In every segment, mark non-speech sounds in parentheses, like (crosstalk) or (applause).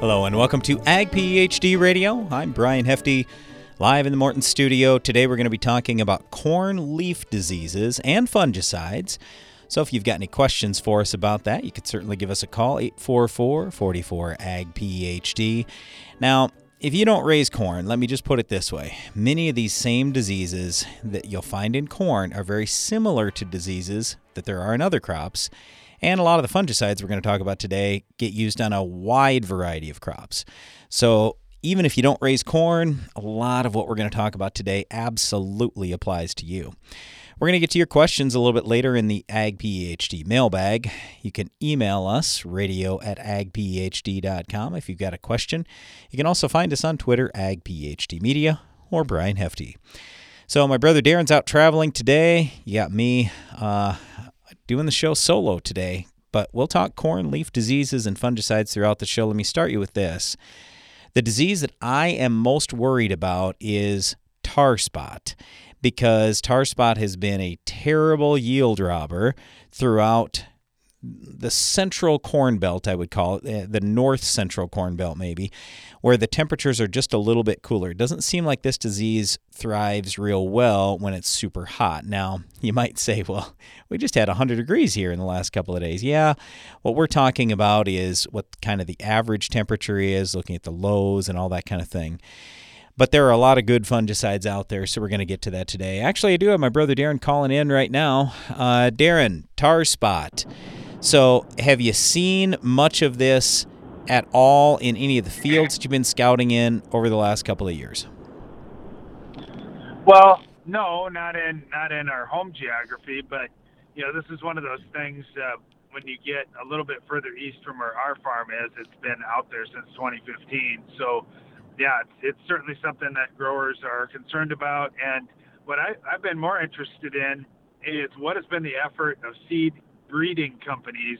Hello and welcome to Ag PhD Radio. I'm Brian Hefty, live in the Morton studio. Today we're going to be talking about corn leaf diseases and fungicides. So if you've got any questions for us about that, you could certainly give us a call 844 44 Ag PhD. Now, if you don't raise corn, let me just put it this way. Many of these same diseases that you'll find in corn are very similar to diseases that there are in other crops. And a lot of the fungicides we're going to talk about today get used on a wide variety of crops. So even if you don't raise corn, a lot of what we're going to talk about today absolutely applies to you. We're going to get to your questions a little bit later in the Ag PhD mailbag. You can email us, radio at agphd.com, if you've got a question. You can also find us on Twitter, Ag PhD Media, or Brian Hefty. So, my brother Darren's out traveling today. You got me uh, doing the show solo today, but we'll talk corn, leaf diseases, and fungicides throughout the show. Let me start you with this. The disease that I am most worried about is tar spot because tar spot has been a terrible yield robber throughout the central corn belt, I would call it, eh, the north central corn belt, maybe, where the temperatures are just a little bit cooler. It doesn't seem like this disease thrives real well when it's super hot. Now, (laughs) you might say, well, we just had 100 degrees here in the last couple of days. Yeah, what we're talking about is what kind of the average temperature is, looking at the lows and all that kind of thing. But there are a lot of good fungicides out there, so we're going to get to that today. Actually, I do have my brother Darren calling in right now. Uh, Darren, tar spot. So, have you seen much of this at all in any of the fields that you've been scouting in over the last couple of years? Well, no, not in not in our home geography, but you know, this is one of those things. Uh, when you get a little bit further east from where our farm is, it's been out there since 2015. So yeah, it's, it's certainly something that growers are concerned about. And what I, I've been more interested in is what has been the effort of seed breeding companies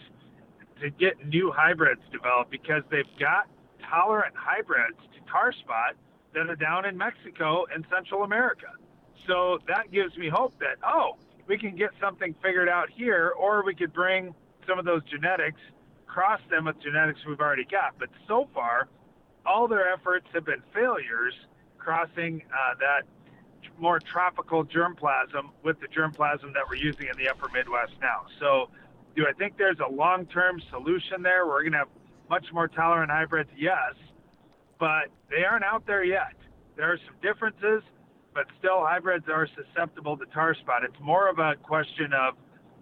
to get new hybrids developed because they've got tolerant hybrids to tar spot that are down in Mexico and Central America. So that gives me hope that, oh, we can get something figured out here, or we could bring some of those genetics, cross them with genetics we've already got. But so far, all their efforts have been failures crossing uh, that more tropical germplasm with the germplasm that we're using in the upper Midwest now. So, do I think there's a long term solution there? We're going to have much more tolerant hybrids? Yes, but they aren't out there yet. There are some differences, but still, hybrids are susceptible to tar spot. It's more of a question of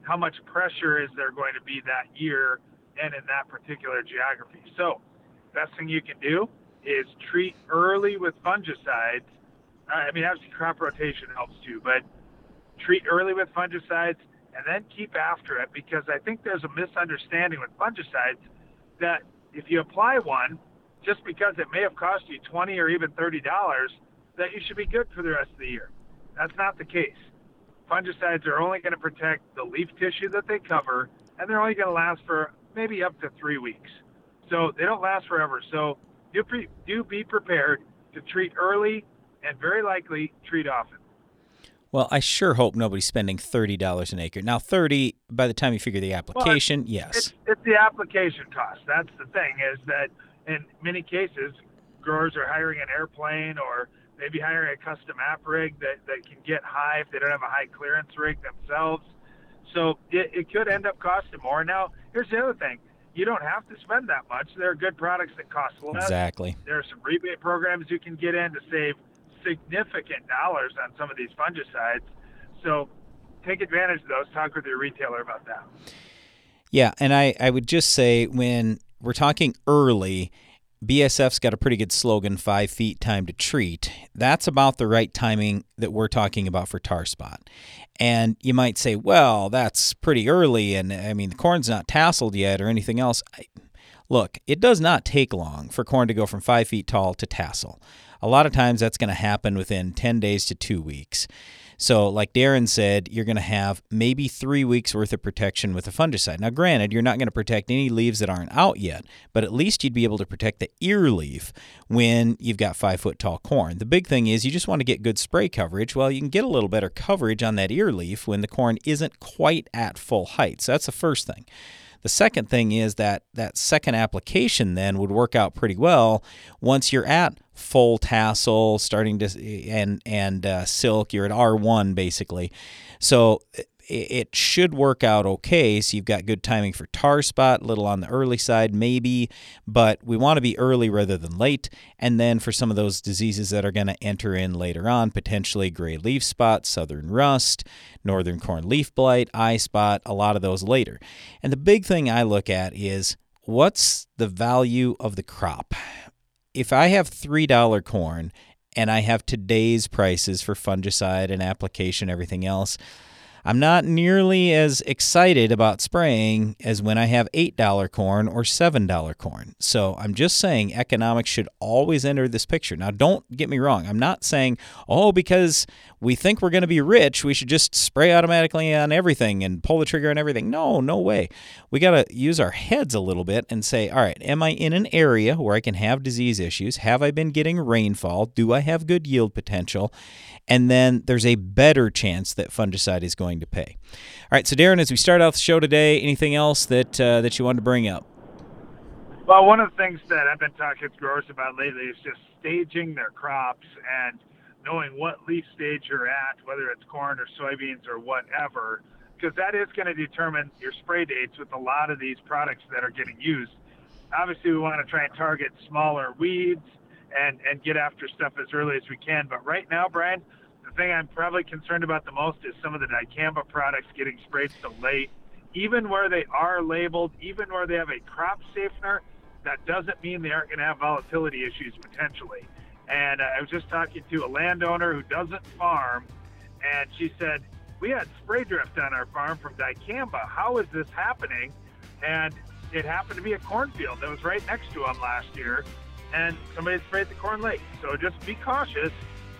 how much pressure is there going to be that year and in that particular geography. So, best thing you can do is treat early with fungicides. I mean, obviously crop rotation helps too, but treat early with fungicides and then keep after it because I think there's a misunderstanding with fungicides that if you apply one, just because it may have cost you 20 or even 30 dollars, that you should be good for the rest of the year. That's not the case. Fungicides are only going to protect the leaf tissue that they cover, and they're only going to last for maybe up to three weeks. So they don't last forever. So do, pre- do be prepared to treat early and very likely treat often. Well, I sure hope nobody's spending thirty dollars an acre. Now, thirty by the time you figure the application, well, yes, it's, it's the application cost. That's the thing is that in many cases, growers are hiring an airplane or maybe hiring a custom app rig that, that can get high if they don't have a high clearance rig themselves. So it, it could end up costing more. Now, here's the other thing you don't have to spend that much. There are good products that cost less. Exactly. There are some rebate programs you can get in to save significant dollars on some of these fungicides. So take advantage of those. Talk with your retailer about that. Yeah, and I, I would just say when we're talking early, BASF's got a pretty good slogan, five feet time to treat. That's about the right timing that we're talking about for tar spot. And you might say, well, that's pretty early. And I mean, the corn's not tasseled yet or anything else. I, look, it does not take long for corn to go from five feet tall to tassel. A lot of times that's going to happen within 10 days to two weeks. So, like Darren said, you're going to have maybe three weeks worth of protection with a fungicide. Now, granted, you're not going to protect any leaves that aren't out yet, but at least you'd be able to protect the ear leaf when you've got five foot tall corn. The big thing is you just want to get good spray coverage. Well, you can get a little better coverage on that ear leaf when the corn isn't quite at full height. So, that's the first thing. The second thing is that that second application then would work out pretty well once you're at full tassel, starting to and and uh, silk. You're at R1 basically. So it should work out okay. So you've got good timing for tar spot, a little on the early side, maybe, but we want to be early rather than late. And then for some of those diseases that are going to enter in later on, potentially gray leaf spot, southern rust, northern corn leaf blight, eye spot, a lot of those later. And the big thing I look at is what's the value of the crop? If I have $3 corn and I have today's prices for fungicide and application, everything else, I'm not nearly as excited about spraying as when I have $8 corn or $7 corn. So I'm just saying economics should always enter this picture. Now, don't get me wrong. I'm not saying, oh, because we think we're going to be rich, we should just spray automatically on everything and pull the trigger on everything. No, no way. We got to use our heads a little bit and say, all right, am I in an area where I can have disease issues? Have I been getting rainfall? Do I have good yield potential? And then there's a better chance that fungicide is going to pay. All right, so Darren, as we start out the show today, anything else that uh, that you wanted to bring up? Well, one of the things that I've been talking to growers about lately is just staging their crops and knowing what leaf stage you're at, whether it's corn or soybeans or whatever, because that is going to determine your spray dates with a lot of these products that are getting used. Obviously, we want to try and target smaller weeds and and get after stuff as early as we can. But right now, Brian, the thing I'm probably concerned about the most is some of the dicamba products getting sprayed so late. Even where they are labeled, even where they have a crop safener, that doesn't mean they aren't going to have volatility issues potentially. And uh, I was just talking to a landowner who doesn't farm, and she said, We had spray drift on our farm from dicamba. How is this happening? And it happened to be a cornfield that was right next to them last year, and somebody sprayed the corn late. So just be cautious.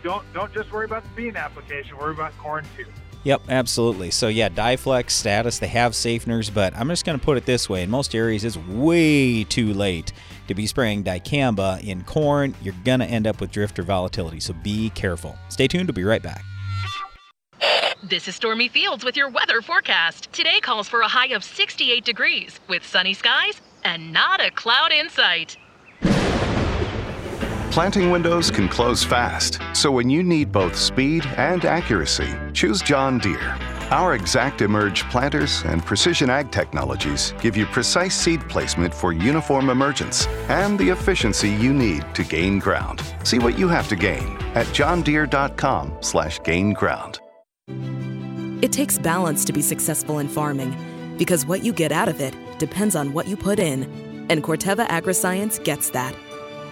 Don't don't just worry about the bean application. Worry about corn too. Yep, absolutely. So yeah, DiFlexx Status, they have safeners, but I'm just going to put it this way: in most areas, it's way too late to be spraying dicamba in corn. You're going to end up with drifter volatility, so be careful. Stay tuned. We'll be right back. This is Stormy Fields with your weather forecast. Today calls for a high of 68 degrees with sunny skies and not a cloud in sight. Planting windows can close fast, so when you need both speed and accuracy, choose John Deere. Our ExactEmerge planters and precision ag technologies give you precise seed placement for uniform emergence and the efficiency you need to gain ground. See what you have to gain at johndeere.com/gain ground. It takes balance to be successful in farming because what you get out of it depends on what you put in, and Corteva Agriscience gets that.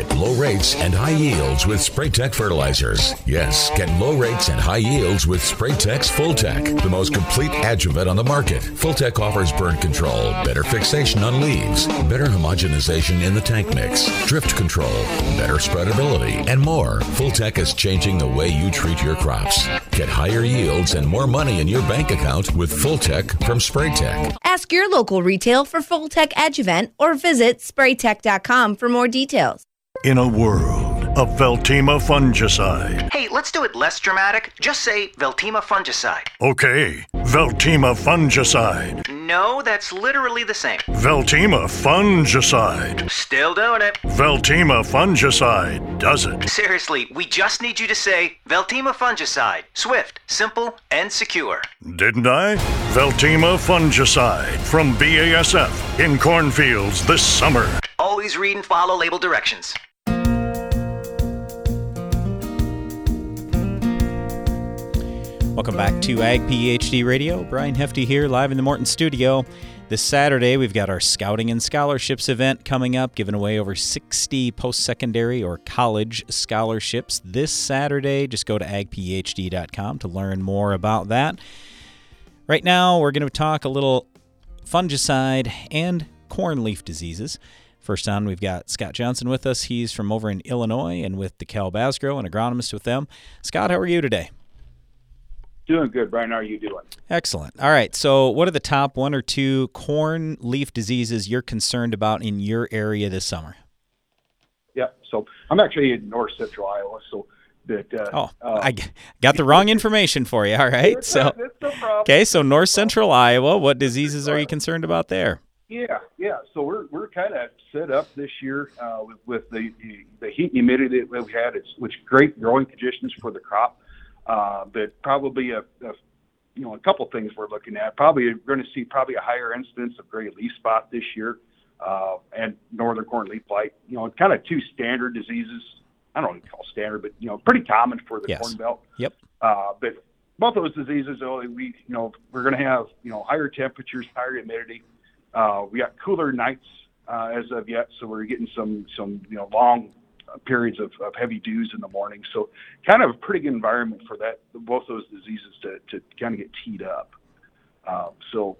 Get low rates and high yields with Spraytec fertilizers. Yes, get low rates and high yields with Spraytec's Fulltec, the most complete adjuvant on the market. Fulltec offers burn control, better fixation on leaves, better homogenization in the tank mix, drift control, better spreadability, and more. Fulltec is changing the way you treat your crops. Get higher yields and more money in your bank account with Fulltec from Spraytec. Ask your local retail for Fulltec Adjuvant or visit spraytec.com for more details. In a world of Veltima fungicide. Hey, let's do it less dramatic. Just say Veltima fungicide. Okay, Veltima fungicide. No, that's literally the same. Veltima fungicide. Still doing it. Veltima fungicide does it. Seriously, we just need you to say Veltima fungicide. Swift, simple, and secure. Didn't I? Veltima fungicide from BASF in cornfields this summer. Always read and follow label directions. Welcome back to Ag PhD Radio. Brian Hefty here, live in the Morton studio. This Saturday, we've got our Scouting and Scholarships event coming up, giving away over 60 post secondary or college scholarships this Saturday. Just go to agphd.com to learn more about that. Right now, we're going to talk a little fungicide and corn leaf diseases. First on, we've got Scott Johnson with us. He's from over in Illinois and with DeKalb Asgrow, an agronomist with them. Scott, how are you today? Doing good, Brian. How are you doing? Excellent. All right. So, what are the top one or two corn leaf diseases you're concerned about in your area this summer? Yeah. So, I'm actually in north central Iowa. So, that. Uh, oh, uh, I got the wrong information for you. All right. So, no okay. So, north central Iowa. What diseases are you concerned about there? Yeah, yeah. So we're we're kind of set up this year uh, with, with the, the, the heat and humidity that we've had. It's which great growing conditions for the crop, uh, but probably a, a you know a couple things we're looking at. Probably going to see probably a higher incidence of gray leaf spot this year, uh, and northern corn leaf blight. You know, kind of two standard diseases. I don't call standard, but you know, pretty common for the yes. corn belt. Yep. Uh, but both those diseases, though, we you know we're going to have you know higher temperatures, higher humidity. Uh, we got cooler nights uh, as of yet, so we're getting some some you know long periods of, of heavy dews in the morning. So kind of a pretty good environment for that both those diseases to, to kind of get teed up. Um, so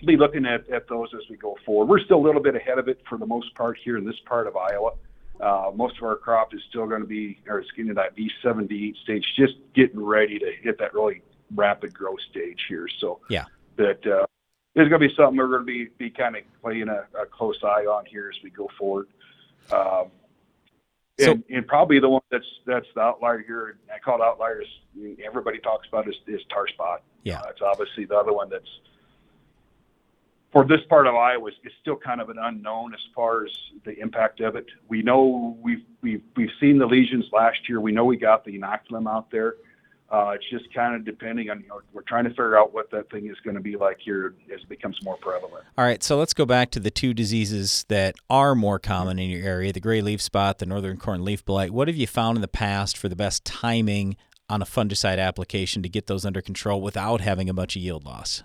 we'll be looking at, at those as we go forward. We're still a little bit ahead of it for the most part here in this part of Iowa. Uh, most of our crop is still going to be, or it's getting to that V7 V8 stage, just getting ready to hit that really rapid growth stage here. So yeah, that uh, is going to be something we're going to be be kind of playing a, a, close eye on here as we go forward. Um, so, and, and, probably the one that's that's the outlier here. I call it outliers. Everybody talks about is, is tar spot. Yeah, uh, it's obviously the other one that's for this part of Iowa is still kind of an unknown as far as the impact of it. We know we've we've we've seen the lesions last year. We know we got the inoculum out there. Uh, it's just kind of depending on, you know, we're trying to figure out what that thing is going to be like here as it becomes more prevalent. All right, so let's go back to the two diseases that are more common in your area the gray leaf spot, the northern corn leaf blight. What have you found in the past for the best timing on a fungicide application to get those under control without having a bunch of yield loss?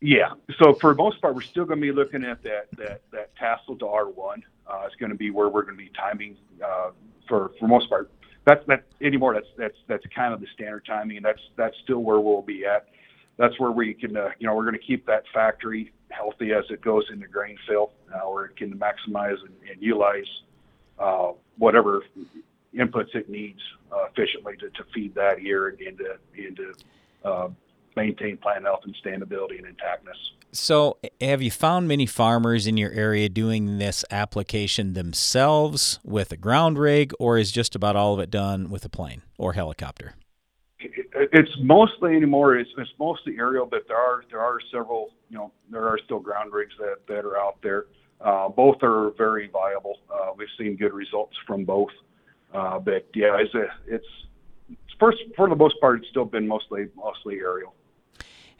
Yeah, so for the most part, we're still going to be looking at that that that tassel to R1. Uh, it's going to be where we're going to be timing uh, for for most part that's that anymore. That's that's that's kind of the standard timing, and that's that's still where we'll be at. That's where we can, uh, you know, we're going to keep that factory healthy as it goes into grain fill, uh, where it can maximize and, and utilize uh, whatever inputs it needs uh, efficiently to, to feed that year and into and to uh, maintain plant health and standability and intactness. So, have you found many farmers in your area doing this application themselves with a ground rig, or is just about all of it done with a plane or helicopter? It's mostly anymore. It's, it's mostly aerial, but there are there are several. You know, there are still ground rigs that that are out there. Uh, both are very viable. Uh, we've seen good results from both. Uh, but yeah, it's a, it's first for the most part, it's still been mostly mostly aerial.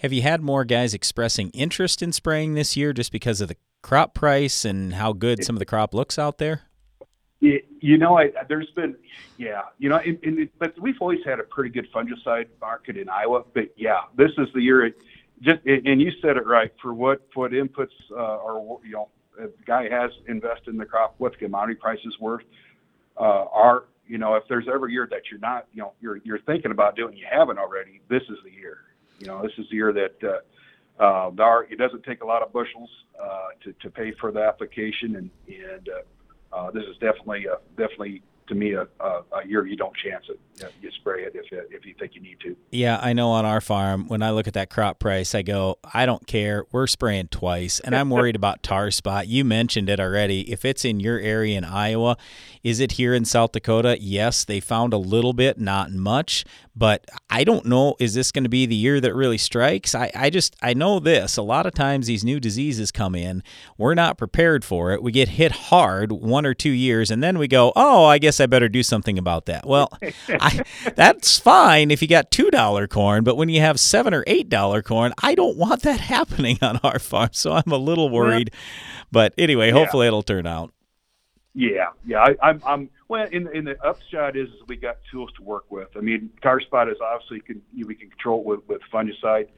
Have you had more guys expressing interest in spraying this year just because of the crop price and how good some of the crop looks out there? You know, I, there's been, yeah, you know, but we've always had a pretty good fungicide market in Iowa. But yeah, this is the year. It, just and you said it right. For what what inputs uh, are you know, the guy has invested in the crop, what the commodity price is worth, uh, are you know, if there's ever year that you're not, you know, you're you're thinking about doing, you haven't already. This is the year. You know, this is the year that uh, uh, it doesn't take a lot of bushels uh, to, to pay for the application, and and uh, uh, this is definitely uh, definitely to me a, a, a, year you don't chance it. You spray it if if you think you need to. Yeah, I know on our farm when I look at that crop price, I go, I don't care. We're spraying twice, and I'm worried about tar spot. You mentioned it already. If it's in your area in Iowa, is it here in South Dakota? Yes, they found a little bit, not much, but I don't know. Is this going to be the year that really strikes? I, I just, I know this. A lot of times these new diseases come in, we're not prepared for it. We get hit hard one or two years, and then we go, oh, I guess I better do something about that. Well, I, that's fine if you got $2 corn, but when you have 7 or $8 corn, I don't want that (laughs) happening on our farm. So I'm a little worried. But anyway, hopefully yeah. it'll turn out. Yeah, yeah. I, I'm, I'm well. In, in the upside is we got tools to work with. I mean, tar spot is obviously can, we can control it with with fungicide.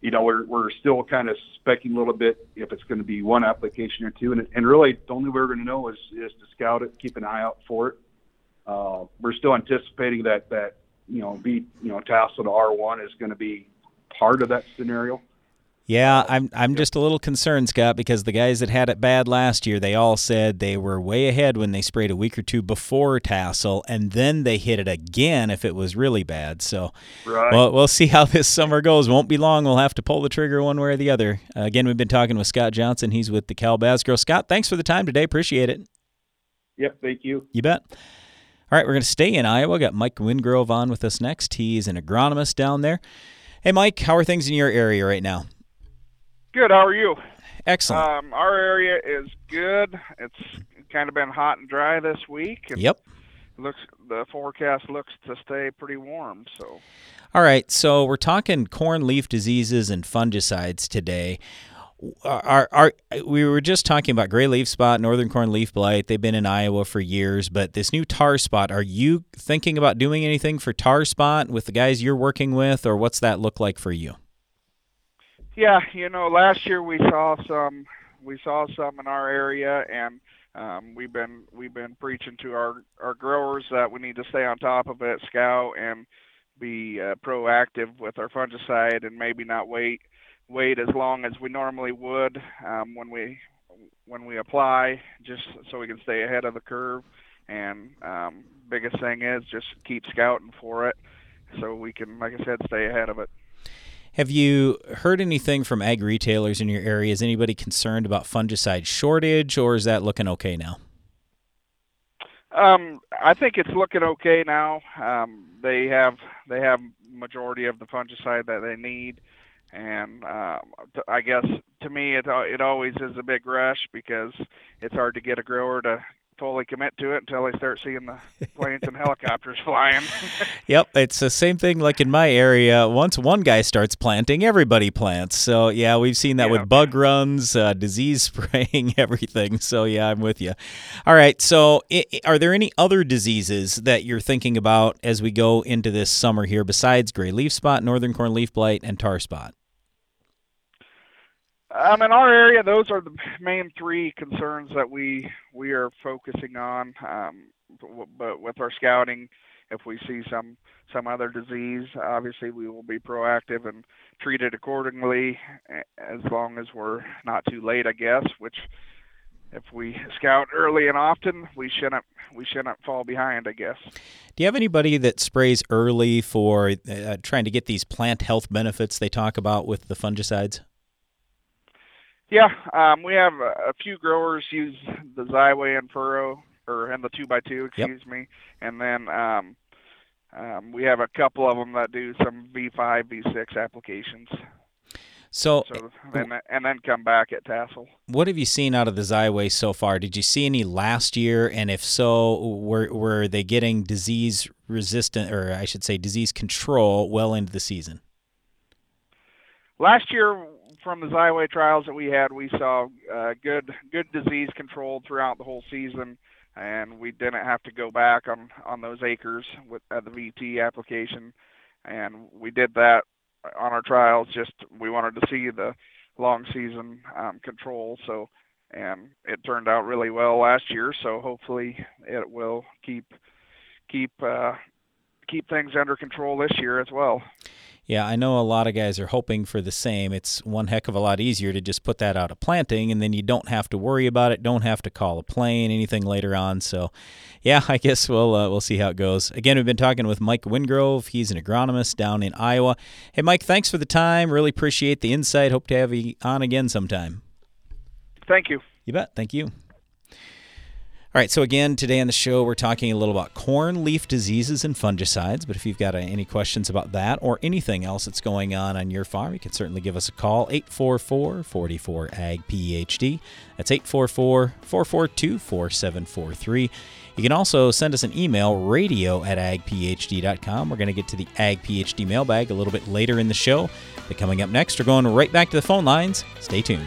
You know, we're we're still kind of specking a little bit if it's going to be one application or two, and and really the only way we're going to know is is to scout it, keep an eye out for it. We're still anticipating that that you know be you know tassel to R1 is going to be part of that scenario. Yeah, I'm I'm just a little concerned, Scott, because the guys that had it bad last year, they all said they were way ahead when they sprayed a week or two before tassel, and then they hit it again if it was really bad. So, Right. well, we'll see how this summer goes. Won't be long. We'll have to pull the trigger one way or the other. Uh, again, we've been talking with Scott Johnson. He's with DeKalb Asgrow. Scott, thanks for the time today. Appreciate it. Yep. Thank you. You bet. All right, we're going to stay in Iowa. Got Mike Wingrove on with us next. He's an agronomist down there. Hey, Mike, how are things in your area right now? Good. How are you? Excellent. Um, our area is good. It's kind of been hot and dry this week. Yep. Looks the forecast looks to stay pretty warm. So All right, so we're talking corn leaf diseases and fungicides today. Are, are, we were just talking about gray leaf spot, northern corn leaf blight. They've been in Iowa for years, but this new tar spot, are you thinking about doing anything for tar spot with the guys you're working with, or what's that look like for you? yeah, you know, last year we saw some we saw some in our area, and um, we've been we've been preaching to our our growers that we need to stay on top of it, scout, and be uh, proactive with our fungicide, and maybe not wait wait as long as we normally would um, when we when we apply, just so we can stay ahead of the curve. And um, biggest thing is just keep scouting for it, so we can, like I said, stay ahead of it. Have you heard anything from ag retailers in your area? Is anybody concerned about fungicide shortage, or is that looking okay now? Um, I think it's looking okay now. Um, they have they have majority of the fungicide that they need, and t- I guess to me it it always is a big rush because it's hard to get a grower to fully commit to it until they start seeing the planes and helicopters (laughs) flying. (laughs) Yep, it's the same thing like in my area. Once one guy starts planting, everybody plants. So, yeah, we've seen that with bug runs, uh, disease (laughs) spraying, everything. So, yeah, I'm with you. All right, so i- i- are there any other diseases that you're thinking about as we go into this summer here besides gray leaf spot, northern corn leaf blight, and tar spot? Um, in our area, those are the main three concerns that we we are focusing on. Um, but with our scouting, if we see some some other disease, obviously we will be proactive and treat it accordingly, as long as we're not too late, I guess. Which, if we scout early and often, we shouldn't we shouldn't fall behind, I guess. Do you have anybody that sprays early for uh, trying to get these plant health benefits they talk about with the fungicides? Yeah, um, we have a, a few growers use the Xyway in-furrow, or and the two by two, Yep. excuse me, and then um, um, we have a couple of them that do some V5, V6 applications. So, So and and then come back at tassel. What have you seen out of the Xyway so far? Did you see any last year? And if so, were were they getting disease resistant, or I should say, disease control well into the season? Last year, from the Xyway trials that we had, we saw uh, good good disease control throughout the whole season, and we didn't have to go back on on those acres with at the VT application, and we did that on our trials. Just we wanted to see the long season um, control, so and it turned out really well last year. So hopefully it will keep keep uh, keep things under control this year as well. Yeah, I know a lot of guys are hoping for the same. It's one heck of a lot easier to just put that out of planting, and then you don't have to worry about it. Don't have to call a plane, anything later on. So, yeah, (laughs) I guess we'll uh, we'll see how it goes. Again, we've been talking with Mike Wingrove. He's an agronomist down in Iowa. Hey, Mike, thanks for the time. Really appreciate the insight. Hope to have you on again sometime. Thank you. You bet. Thank you. All right, so again, today on the show, we're talking a little about corn leaf diseases and fungicides. But if you've got uh, any questions about that or anything else that's going on on your farm, you can certainly give us a call 844 44 AG PhD. That's 844 442 4743. You can also send us an email, radio at agphd.com. We're going to get to the Ag PhD mailbag a little bit later in the show. But coming up next, we're going right back to the phone lines. Stay tuned.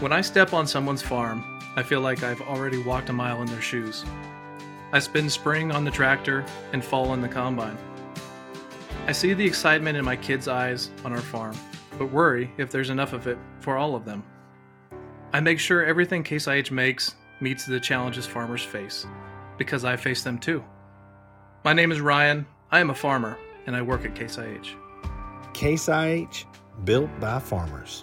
When I step on someone's farm, I feel like I've already walked a mile in their shoes. I spend spring on the tractor and fall on the combine. I see the excitement in my kids' eyes on our farm, but worry if there's enough of it for all of them. I make sure everything Case IH makes meets the challenges farmers face, because I face them too. My name is Ryan, I am a farmer, and I work at Case IH. Case IH, built by farmers.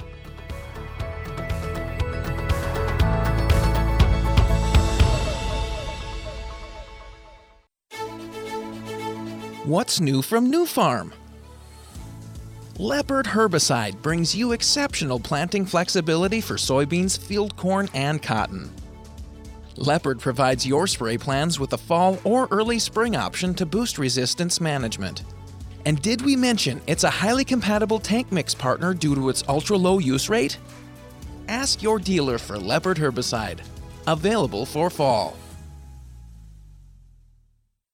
What's new from Nufarm? Leopard herbicide brings you exceptional planting flexibility for soybeans, field corn, and cotton. Leopard provides your spray plans with a fall or early spring option to boost resistance management. And did we mention it's a highly compatible tank mix partner due to its ultra low use rate? Ask your dealer for Leopard herbicide. Available for fall.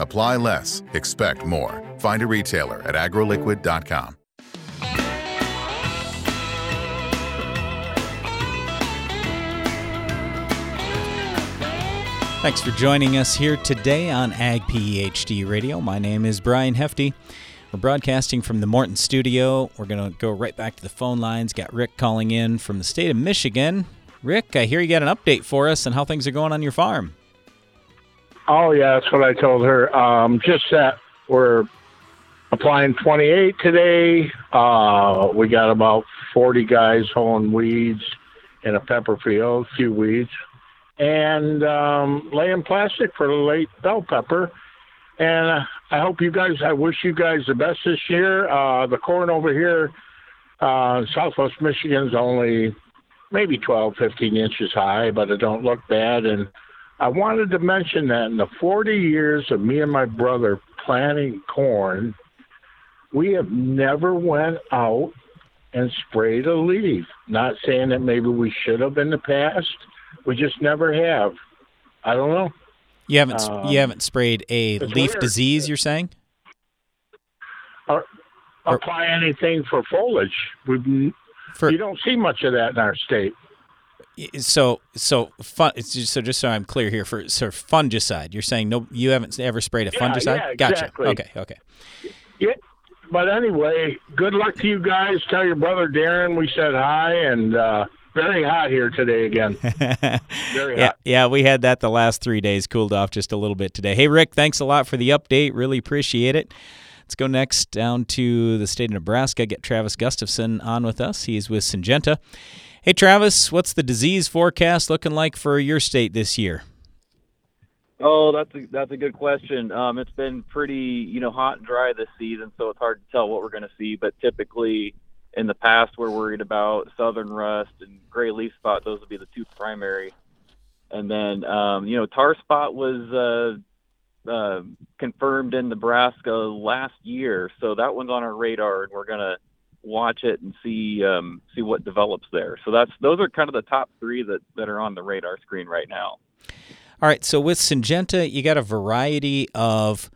Apply less, expect more. Find a retailer at agroliquid.com. Thanks for joining us here today on Ag PhD Radio. My name is Brian Hefty. We're broadcasting from the Morton studio. We're going to go right back to the phone lines. Got Rick calling in from the state of Michigan. Rick, I hear you got an update for us on how things are going on your farm. Oh, yeah, that's what I told her. Um, just that we're applying 28 today. Uh, we got about 40 guys hoeing weeds in a pepper field, a few weeds and um, laying plastic for the late bell pepper. And uh, I hope you guys, I wish you guys the best this year. Uh, the corn over here, uh, Southwest Michigan's only maybe 12, 15 inches high, but it don't look bad. And I wanted to mention that in the 40 years of me and my brother planting corn, we have never went out and sprayed a leaf. Not saying that maybe we should have in the past, we just never have. I don't know. You haven't Um, you haven't sprayed a leaf weird. disease. You're saying? Or apply anything for foliage. We you don't see much of that in our state. So so fun. just- So just so I'm clear here, for so fungicide, you're saying no, you haven't ever sprayed a Yeah, fungicide. yeah, gotcha. exactly. Okay. Okay. Yeah. But anyway, good luck to you guys. Tell your brother Darren we said hi, and uh, very hot here today again. (laughs) very Yeah, hot. yeah, we had that the last three days. Cooled off just a little bit today. Hey, Rick, thanks a lot for the update. Really appreciate it. Let's go next down to the state of Nebraska. Get Travis Gustafson on with us. He's with Syngenta. Hey, Travis, what's the disease forecast looking like for your state this year? Oh, that's a that's a good question. Um, it's been pretty you know hot and dry this season, so it's hard to tell what we're going to see. But typically, in the past, we're worried about southern rust and gray leaf spot. Those would be the two primary. And then um, you know tar spot was uh, uh, confirmed in Nebraska last year, so that one's on our radar, and we're gonna watch it and see um, see what develops there. So that's those are kind of the top three that that are on the radar screen right now. All right, so with Syngenta, you got a variety of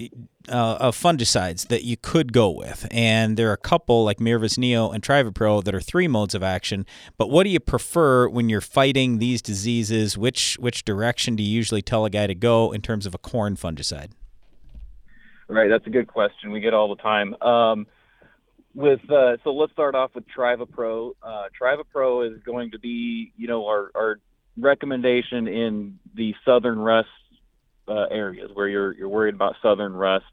uh, of fungicides that you could go with, and there are a couple like Miravis Neo and Trivapro that are three modes of action. But what do you prefer when you're fighting these diseases? Which which direction do you usually tell a guy to go in terms of a corn fungicide? Right, that's a good question. We get all the time. Um, with uh, so let's start off with Trivapro. Uh, Trivapro is going to be you know our our recommendation in the southern rust uh, areas where you're you're worried about southern rust.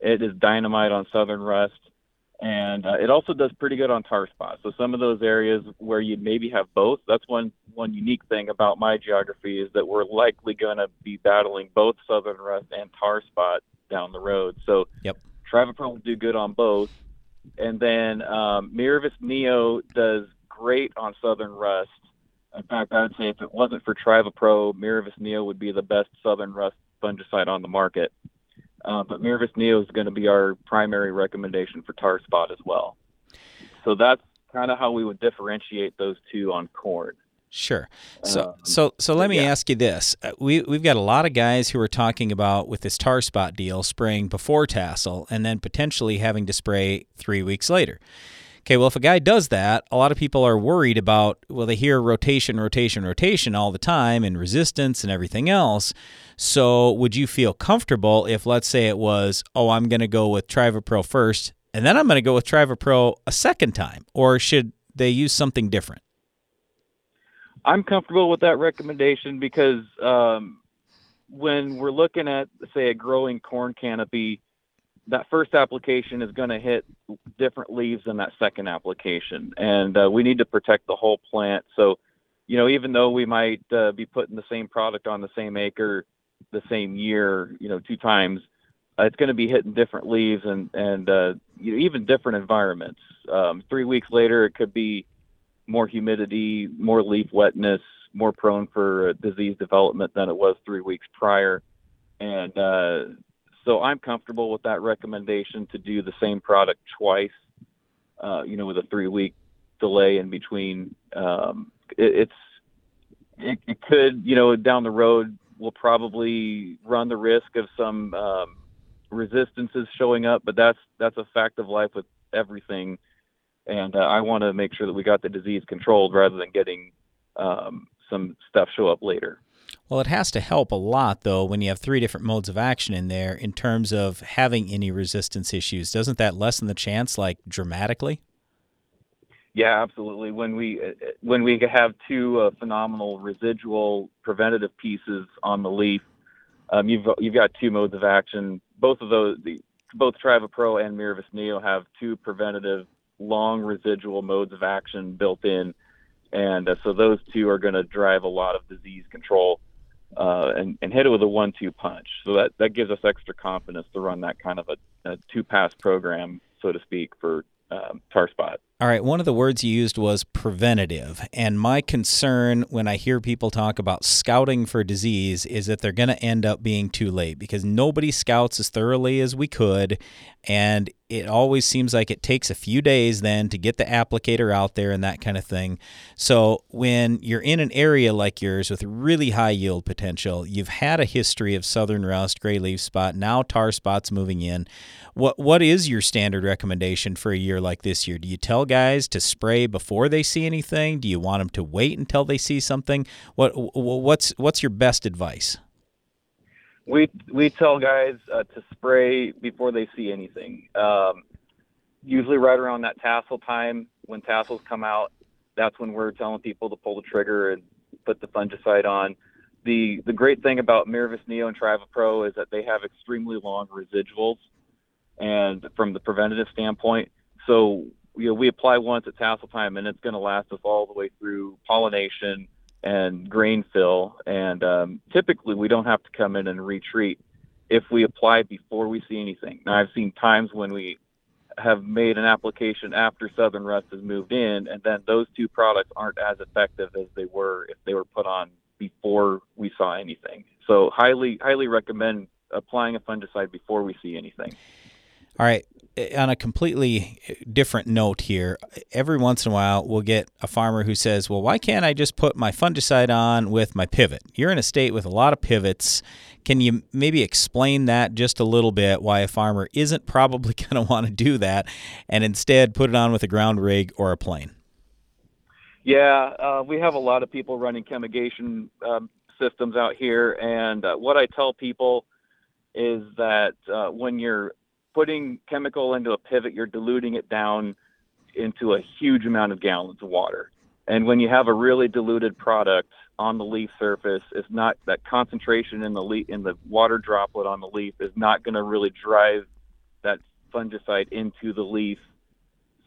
It is dynamite on southern rust, and uh, it also does pretty good on tar spots. So some of those areas where you maybe have both. That's one one unique thing about my geography is that we're likely going to be battling both southern rust and tar spot down the road. So yep, Trivapro will do good on both, and then um, Miravis Neo does great on southern rust in fact, I would say if it wasn't for Trivapro, Miravis Neo would be the best southern rust fungicide on the market. Uh, but Miravis Neo is going to be our primary recommendation for tar spot as well. So that's kind of how we would differentiate those two on corn. Sure. So, um, so, so let me yeah. ask you this: uh, we we've got a lot of guys who are talking about with this tar spot deal, spraying before tassel, and then potentially having to spray three weeks later. Okay, well, if a guy does that, a lot of people are worried about, well, they hear rotation, rotation, rotation all the time and resistance and everything else. So, would you feel comfortable if, let's say, it was, oh, I'm going to go with Trivapro first, and then I'm going to go with Trivapro a second time? Or should they use something different? I'm comfortable with that recommendation because um, when we're looking at, say, a growing corn canopy, that first application is going to hit different leaves than that second application, and uh, we need to protect the whole plant. So, you know, even though we might uh, be putting the same product on the same acre the same year, you know, two times, uh, it's going to be hitting different leaves and and uh, you know, even different environments. Um, three weeks later, it could be more humidity, more leaf wetness, more prone for disease development than it was three weeks prior. And uh, so I'm comfortable with that recommendation to do the same product twice, uh, you know, with a three week delay in between. Um, it, it's, it, it, could, you know, down the road, we'll probably run the risk of some um, resistances showing up, but that's, that's a fact of life with everything. And uh, I want to make sure that we got the disease controlled rather than getting um, some stuff show up later. Well, it has to help a lot, though, when you have three different modes of action in there in terms of having any resistance issues. Doesn't that lessen the chance, like, dramatically? Yeah, absolutely. When we uh, when we have two uh, phenomenal residual preventative pieces on the leaf, um, you've you've got two modes of action. Both of those, the, both Trivapro and Miravis Neo have two preventative long residual modes of action built in, and uh, so those two are going to drive a lot of disease control uh, and, and hit it with a one-two punch. So that, that gives us extra confidence to run that kind of a, a two-pass program, so to speak, for um, tar spot. All right, one of the words you used was preventative. And my concern when I hear people talk about scouting for disease is that they're going to end up being too late because nobody scouts as thoroughly as we could. And it always seems like it takes a few days then to get the applicator out there and that kind of thing. So when you're in an area like yours with really high yield potential, you've had a history of southern rust, gray leaf spot, now tar spots moving in. What what is your standard recommendation for a year like this year? Do you tell guys to spray before they see anything? Do you want them to wait until they see something? What what's what's your best advice? We we tell guys uh, to spray before they see anything. Um, usually, right around that tassel time, when tassels come out, that's when we're telling people to pull the trigger and put the fungicide on. The the great thing about Miravis Neo and Trivapro is that they have extremely long residuals and from the preventative standpoint. So you know, we apply once at tassel time, and it's going to last us all the way through pollination and grain fill. And um, typically, we don't have to come in and retreat if we apply before we see anything. Now, I've seen times when we have made an application after Southern Rust has moved in, and then those two products aren't as effective as they were if they were put on before we saw anything. So, highly, highly recommend applying a fungicide before we see anything. All right. Eh, on a completely different note here, every once in a while we'll get a farmer who says, Well, why can't I just put my fungicide on with my pivot? You're in a state with a lot of pivots. Can you maybe explain that just a little bit? Why a farmer isn't (laughs) probably going to want to do that and instead put it on with a ground rig or a plane? Yeah, uh, we have a lot of people running chemigation um, systems out here, and uh, what I tell people is that uh, when you're putting chemical into a pivot, you're diluting it down into a huge amount of gallons of water. And when you have a really diluted product on the leaf surface, it's not that concentration in the leaf in the water droplet on the leaf is not going to really drive that fungicide into the leaf.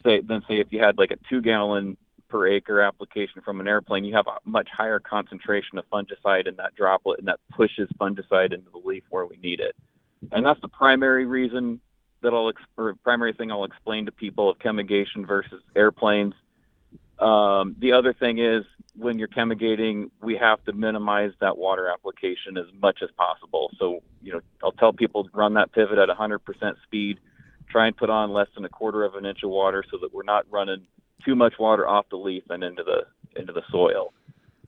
Say, than say if you had like a two gallon per acre application from an airplane, you have a much higher concentration of fungicide in that droplet, and that pushes fungicide into the leaf where we need it. And that's the primary reason that I'll or primary thing I'll explain to people of chemigation versus airplanes. Um, the other thing is when you're chemigating, we have to minimize that water application as much as possible. So, you know, I'll tell people run that pivot at 100% speed. Try and put on less than a quarter of an inch of water so that we're not running too much water off the leaf and into the into the soil.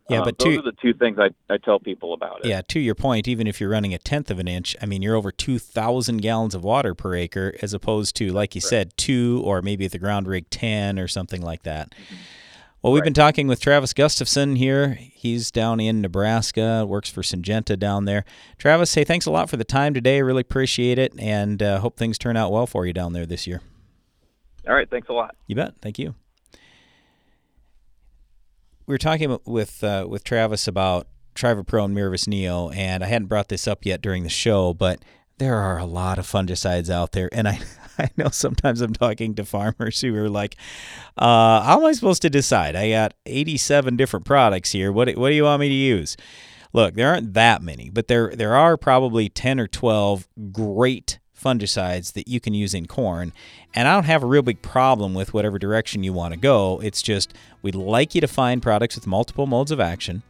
Yeah, Um, but those to, are the two things I, I tell people about it. Yeah, to your point, even if you're running a tenth of an inch, I mean, you're over 2,000 gallons of water per acre as opposed to, like you said, two or maybe at the ground rig 10 or something like that. Well, we've been talking with Travis Gustafson here. He's down in Nebraska, works for Syngenta down there. Travis, hey, thanks a lot for the time today. Really appreciate it and uh, hope things turn out well for you down there this year. All right, thanks a lot. You bet. Thank you. We were talking with uh, with Travis about Trivapro and Miravis Neo, and I hadn't brought this up yet during the show, but there are a lot of fungicides out there, and I (laughs) I know sometimes I'm talking to farmers who are like, uh, "How am I supposed to decide? I got 87 different products here. What what do you want me to use?" Look, there aren't that many, but there there are probably 10 or 12 great fungicides that you can use in corn. And I don't have a real big problem with whatever direction you want to go. It's just we'd like you to find products with multiple modes of action.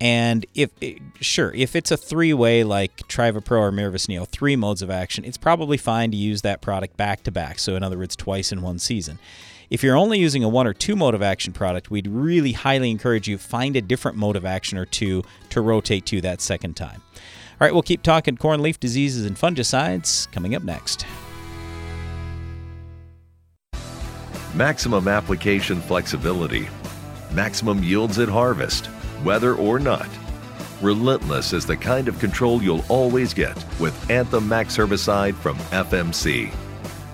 And if eh, sure, if it's a three-way like Trivapro or Miravis Neo, three modes of action, it's probably fine to use that product back to back. So in other words, twice in one season. If you're only using a one or two mode of action product, we'd really highly encourage you find a different mode of action or two to rotate to that second time. All right, we'll keep talking corn leaf diseases and fungicides coming up next. Maximum application flexibility. Maximum yields at harvest, weather or not. Relentless is the kind of control you'll always get with Anthem Max herbicide from FMC.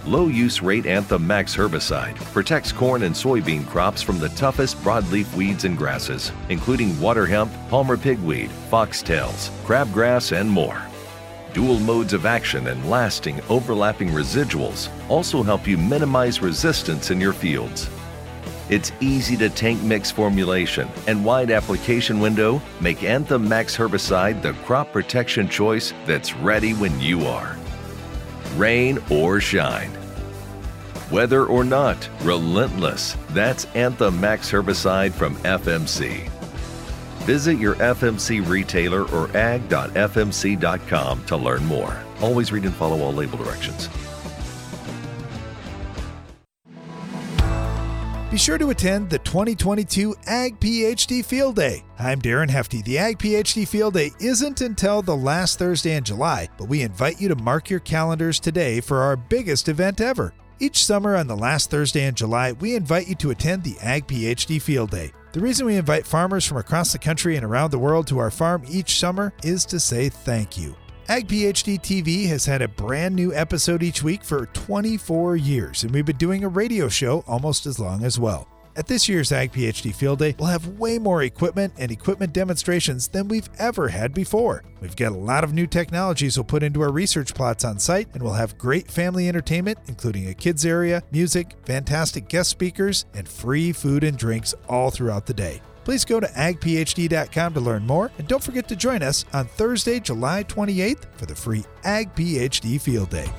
Low use rate Anthem Max herbicide protects corn and soybean crops from the toughest broadleaf weeds and grasses, including water hemp, palmer pigweed, foxtails, crabgrass, and more. Dual modes of action and lasting overlapping residuals also help you minimize resistance in your fields. Its easy to tank mix formulation and wide application window make Anthem Max herbicide the crop protection choice that's ready when you are. Rain or shine. Whether or not, relentless. That's Anthem Max herbicide from FMC. Visit your FMC retailer or ag.fmc.com to learn more. Always read and follow all label directions. Be sure to attend the 2022 Ag PhD Field Day. I'm Darren Hefty. The Ag PhD Field Day isn't until the last Thursday in July, but we invite you to mark your calendars today for our biggest event ever. Each summer on the last Thursday in July, we invite you to attend the Ag PhD Field Day. The reason we invite farmers from across the country and around the world to our farm each summer is to say thank you. Ag PhD TV has had a brand new episode each week for 24 years, and we've been doing a radio show almost as long as well. At this year's Ag PhD Field Day, we'll have way more equipment and equipment demonstrations than we've ever had before. We've got a lot of new technologies we'll put into our research plots on site, and we'll have great family entertainment, including a kids area, music, fantastic guest speakers, and free food and drinks all throughout the day. Please go to agphd.com to learn more, and don't forget to join us on Thursday, July 28th for the free Ag PhD Field Day.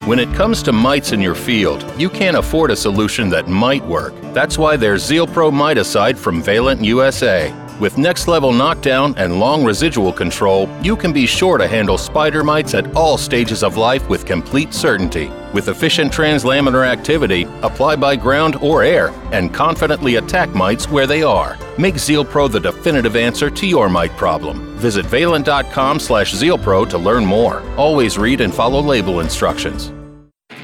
When it comes to mites in your field, you can't afford a solution that might work. That's why there's Zeal Pro Miticide from Valent USA. With next level knockdown and long residual control, you can be sure to handle spider mites at all stages of life with complete certainty. With efficient translaminar activity, apply by ground or air, and confidently attack mites where they are. Make Zeal Pro the definitive answer to your mite problem. Visit valent.com slash zealpro to learn more. Always read and follow label instructions.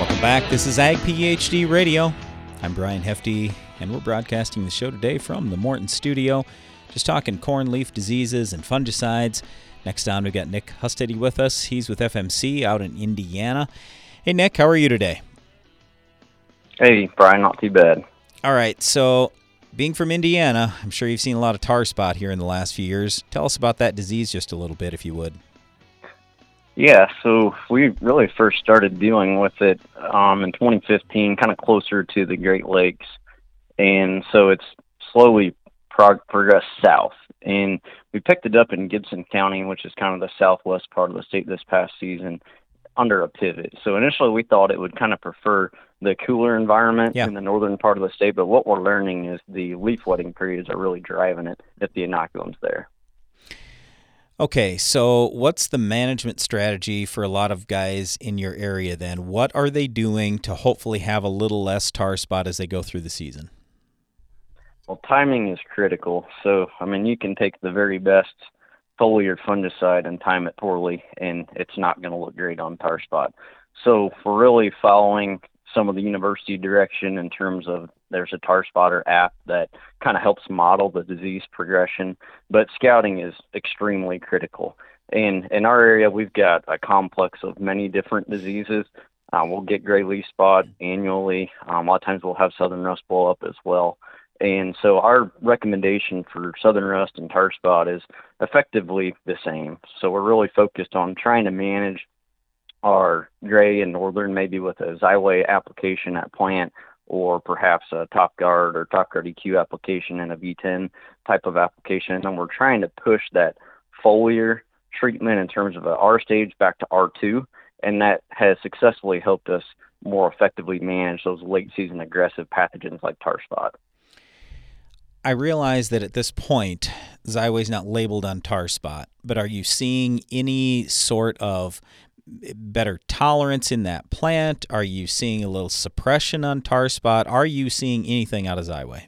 Welcome back. This is Ag PhD Radio. I'm Brian Hefty, and we're broadcasting the show today from the Morton studio. Just talking corn leaf diseases and fungicides. Next on, we've got Nick Hustedy with us. He's with FMC out in Indiana. Hey, Nick, how are you today? Hey, Brian, not too bad. All right, so being from Indiana, I'm sure you've seen a lot of tar spot here in the last few years. Tell us about that disease just a little bit, if you would. Yeah, so we really first started dealing with it um, in 2015, kind of closer to the Great Lakes, and so it's slowly prog- progressed south. And we picked it up in Gibson County, which is kind of the southwest part of the state this past season, under a pivot. So initially, we thought it would kind of prefer the cooler environment Yeah. in the northern part of the state, but what we're learning is the leaf wetting periods are really driving it if the inoculum's there. Okay, so what's the management strategy for a lot of guys in your area then? What are they doing to hopefully have a little less tar spot as they go through the season? Well, timing is critical. So, I mean, you can take the very best foliar fungicide and time it poorly, and it's not going to look great on tar spot. So, we're really following some of the university direction in terms of there's a tar spotter app that kind of helps model the disease progression, but scouting is extremely critical. And in our area, we've got a complex of many different diseases. Uh, we'll get gray leaf spot annually. Um, a lot of times we'll have southern rust blow up as well. And so our recommendation for southern rust and tar spot is effectively the same. So we're really focused on trying to manage our gray and northern maybe with a Xyway application at plant or perhaps a Top Guard or Top Guard EQ application and a V10 type of application. And we're trying to push that foliar treatment in terms of a R stage back to R2. And that has successfully helped us more effectively manage those late season aggressive pathogens like tar spot. I realize that at this point, Xyway's not labeled on tar spot, but are you seeing any sort of better tolerance in that plant? Are you seeing a little suppression on tar spot? Are you seeing anything out of Xyway?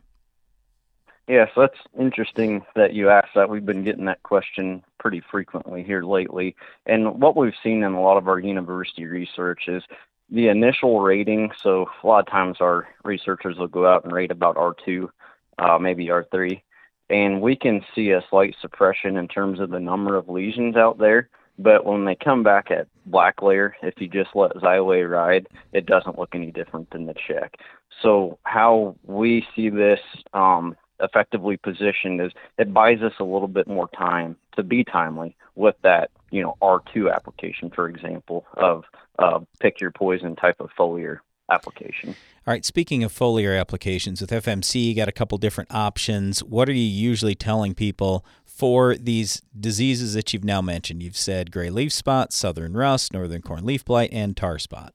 Yeah, so that's interesting that you asked that. We've been getting that question pretty frequently here lately. And what we've seen in a lot of our university research is the initial rating. So a lot of times our researchers will go out and rate about R2, uh, maybe R3, and we can see a slight suppression in terms of the number of lesions out there. But when they come back at black layer, if you just let Xyway ride, it doesn't look any different than the check. So how we see this um, effectively positioned is it buys us a little bit more time to be timely with that, you know, R2 application, for example, of uh, pick your poison type of foliar application. All right, speaking of foliar applications, with FMC, you got a couple different options. What are you usually telling people for these diseases that you've now mentioned? You've said gray leaf spot, southern rust, northern corn leaf blight, and tar spot.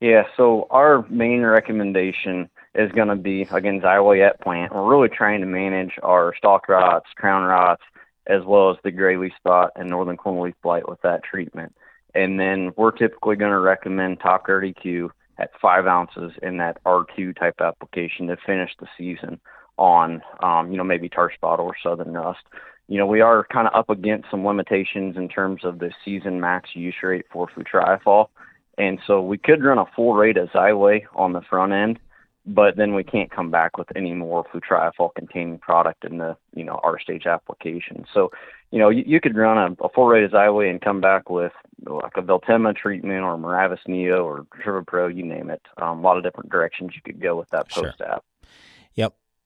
Yeah, so our main recommendation is going to be again at plant. We're really trying to manage our stalk rots, crown rots, as well as the gray leaf spot and northern corn leaf blight with that treatment. And then we're typically going to recommend Top Guard EQ at five ounces in that R2 type application to finish the season on, um, you know, maybe tar spot or southern rust. You know, we are kind of up against some limitations in terms of the season max use rate for flutriafol. And so we could run a full rate of Xyway on the front end, but then we can't come back with any more flutriafol containing product in the you know R stage application. So you know you, you could run a, a full rate of Xyway and come back with like a Veltyma treatment or Miravis Neo or Pro, you name it. Um, a lot of different directions you could go with that post app. Yep.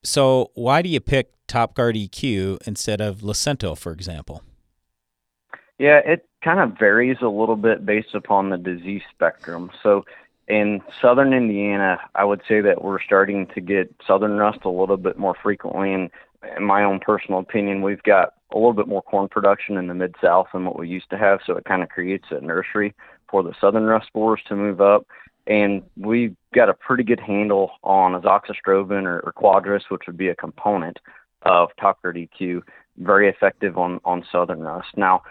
So why do you pick Top Guard EQ instead of Lucento, for example? Yeah, it kind of varies a little bit based upon the disease spectrum. So in southern Indiana, I would say that we're starting to get southern rust a little bit more frequently. And in my own personal opinion, we've got a little bit more corn production in the mid south than what we used to have. So it kind of creates a nursery for the southern rust spores to move up. And we've got a pretty good handle on azoxystrobin or, or quadris, which would be a component of Guard EQ, very effective on, on southern rust. Now,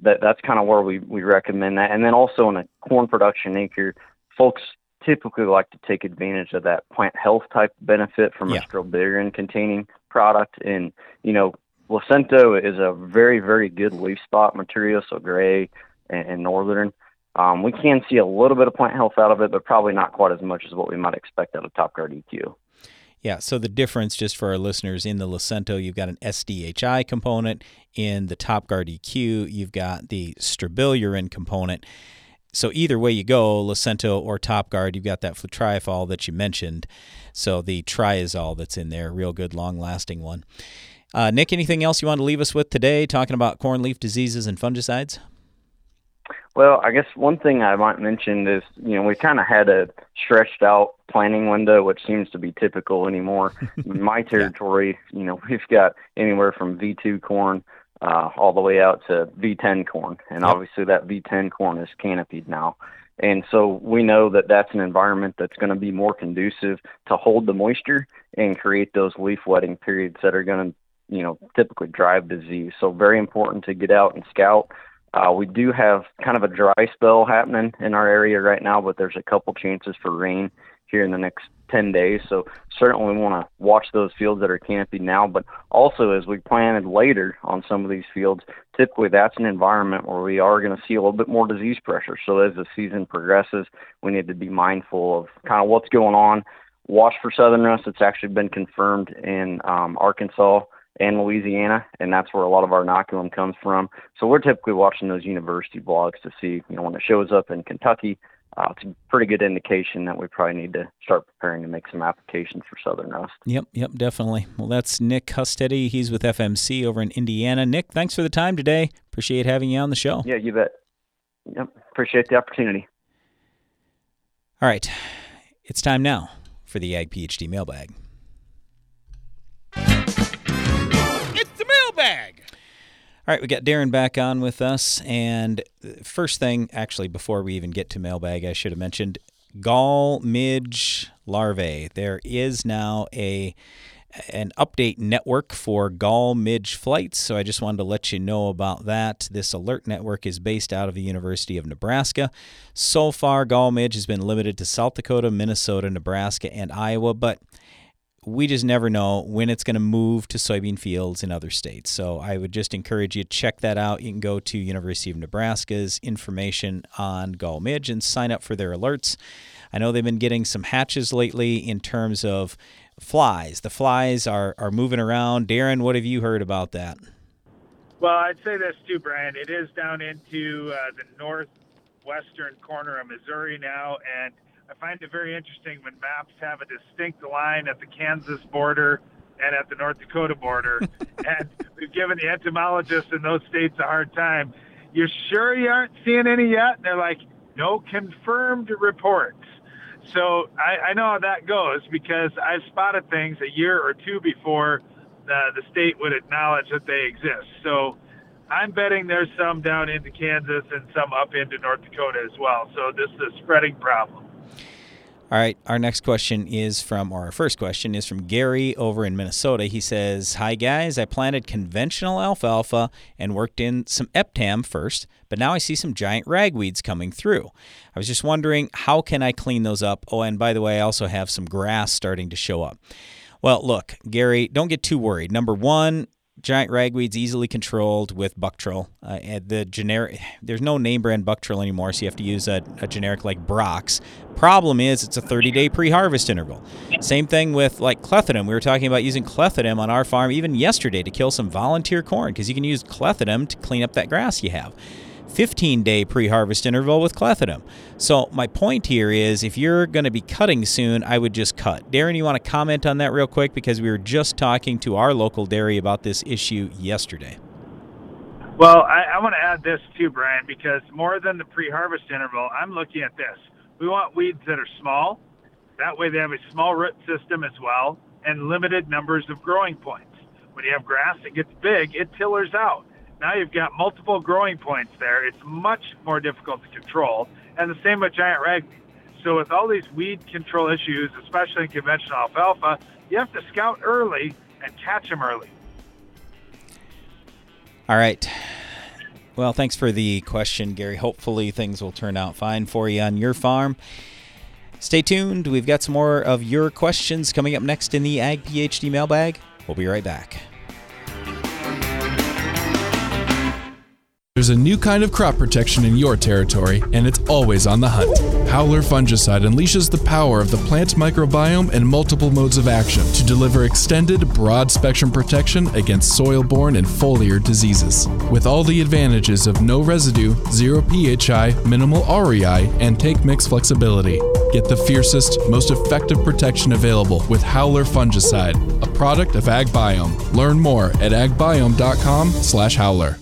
that that's kind of where we, we recommend that. And then also in a corn production acre, folks typically like to take advantage of that plant health type benefit from yeah. a strobilurin containing product. And, you know, Lucento is a very, very good leaf spot material, so gray and, and northern. Um, we can see a little bit of plant health out of it, but probably not quite as much as what we might expect out of Top Guard EQ. Yeah, so the difference, just for our listeners, in the Lucento, you've got an SDHI component. In the Top Guard EQ, you've got the strobilurin component. So either way you go, Lucento or Top Guard, you've got that flutriafol that you mentioned. So the triazole that's in there, real good, long-lasting one. Uh, Nick, anything else you want to leave us with today, talking about corn leaf diseases and fungicides? Well, I guess one thing I might mention is, you know, we kind of had a stretched out planning window, which seems to be typical anymore. In (laughs) my territory, you know, (laughs) we've got anywhere from V2 corn uh, all the way out to V10 corn, and yep. obviously that V10 corn is canopied now. And so we know that that's an environment that's going to be more conducive to hold the moisture and create those leaf wetting periods that are going to, you know, typically drive disease. So very important to get out and scout uh, we do have kind of a dry spell happening in our area right now, but there's a couple chances for rain here in the next 10 days. So certainly want to watch those fields that are canopied now, but also as we planted later on some of these fields, typically that's an environment where we are going to see a little bit more disease pressure. So as the season progresses, we need to be mindful of kind of what's going on. Watch for southern rust. It's actually been confirmed in um, Arkansas and Louisiana, and that's where a lot of our inoculum comes from. So we're typically watching those university blogs to see, you know, when it shows up in Kentucky, uh, it's a pretty good indication that we probably need to start preparing to make some applications for southern rust. Yep, yep, definitely. Well, that's Nick Hustedy. He's with FMC over in Indiana. Nick, thanks for the time today. Appreciate having you on the show. Yeah, you bet. Yep, appreciate the opportunity. All right, it's time now for the Ag PhD mailbag. mailbag. All right, we got Darren back on with us. And first thing, actually, before we even get to mailbag, I should have mentioned gall midge larvae. There is now a an update network for gall midge flights. So I just wanted to let you know about that. This alert network is based out of the University of Nebraska. So far, gall midge has been limited to South Dakota, Minnesota, Nebraska, and Iowa, but we just never know when it's going to move to soybean fields in other states. So I would just encourage you to check that out. You can go to University of Nebraska's information on gall midge and sign up for their alerts. I know they've been getting some hatches lately in terms of flies. The flies are, are moving around. Darren, what have you heard about that? Well, I'd say this too, Brian. It is down into uh, the northwestern corner of Missouri now, and I find it very interesting when maps have a distinct line at the Kansas border and at the North Dakota border. (laughs) and we've given the entomologists in those states a hard time. You sure you aren't seeing any yet? And they're like, no confirmed reports. So I, I know how that goes because I've spotted things a year or two before the, the state would acknowledge that they exist. So I'm betting there's some down into Kansas and some up into North Dakota as well. So this is a spreading problem. All right, our next question is from, or our first question is from Gary over in Minnesota. He says, Hi guys, I planted conventional alfalfa and worked in some Eptam first, but now I see some giant ragweeds coming through. I was just wondering, how can I clean those up? Oh, and by the way, I also have some grass starting to show up. Well, look, Gary, don't get too worried. Number one, giant ragweed's easily controlled with Buctril. Uh, the generic, there's no name brand Buctril anymore, so you have to use a, a generic like Brox. Problem is, it's a 30-day pre-harvest interval. Same thing with like clethodim. We were talking about using clethodim on our farm even yesterday to kill some volunteer corn because you can use clethodim to clean up that grass you have. 15 day pre harvest interval with clethodim. So, my point here is if you're going to be cutting soon, I would just cut. Darren, you want to comment on that real quick? Because we were just talking to our local dairy about this issue yesterday. Well, I, I want to add this too, Brian, because more than the pre harvest interval, I'm looking at this. We want weeds that are small. That way, they have a small root system as well and limited numbers of growing points. When you have grass that gets big, it tillers out now you've got multiple growing points there. It's much more difficult to control. And the same with giant ragweed. So with all these weed control issues, especially in conventional alfalfa, you have to scout early and catch them early. All right. Well, thanks for the question, Gary. Hopefully things will turn out fine for you on your farm. Stay tuned. We've got some more of your questions coming up next in the Ag PhD mailbag. We'll be right back. There's a new kind of crop protection in your territory, and it's always on the hunt. Howler fungicide unleashes the power of the plant microbiome and multiple modes of action to deliver extended, broad spectrum protection against soil borne and foliar diseases. With all the advantages of no residue, zero PHI, minimal REI, and tank mix flexibility. Get the fiercest, most effective protection available with Howler fungicide, a product of AgBiome. Learn more at agbiome.com/howler.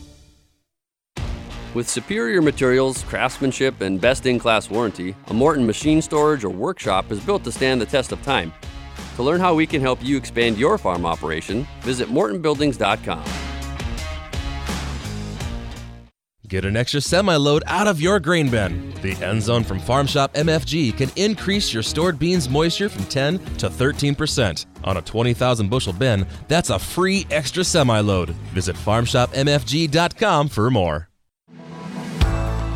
With superior materials, craftsmanship, and best in class warranty, a Morton machine storage or workshop is built to stand the test of time. To learn how we can help you expand your farm operation, visit MortonBuildings.com. Get an extra semi load out of your grain bin. The end zone from Farm Shop MFG can increase your stored beans moisture from 10 to 13%. On a 20,000 bushel bin, that's a free extra semi load. Visit farmshopmfg.com for more.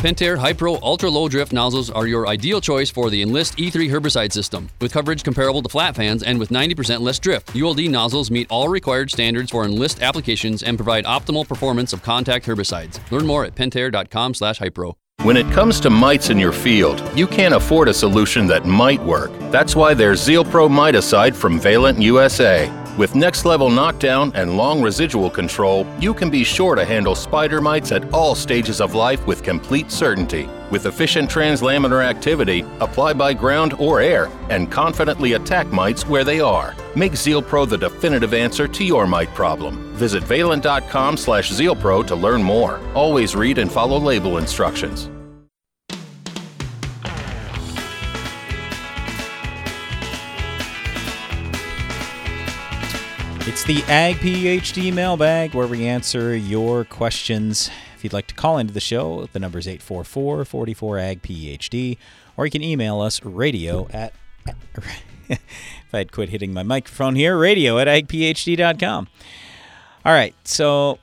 Pentair Hypro Ultra Low Drift nozzles are your ideal choice for the Enlist E3 herbicide system. With coverage comparable to flat fans and with 90% less drift, ULD nozzles meet all required standards for Enlist applications and provide optimal performance of contact herbicides. Learn more at pentair.com/hypro. When it comes to mites in your field, you can't afford a solution that might work. That's why there's ZealPro Miticide from Valent USA. With next level knockdown and long residual control, you can be sure to handle spider mites at all stages of life with complete certainty. With efficient translaminar activity, apply by ground or air, and confidently attack mites where they are. Make ZealPro the definitive answer to your mite problem. Visit valent.com slash ZealPro to learn more. Always read and follow label instructions. It's the Ag PhD mailbag where we answer your questions. If you'd like to call into the show, the number is 844 44 Ag PhD, or you can email us radio at. (laughs) if I had quit hitting my microphone here, radio at agphd.com. All right, so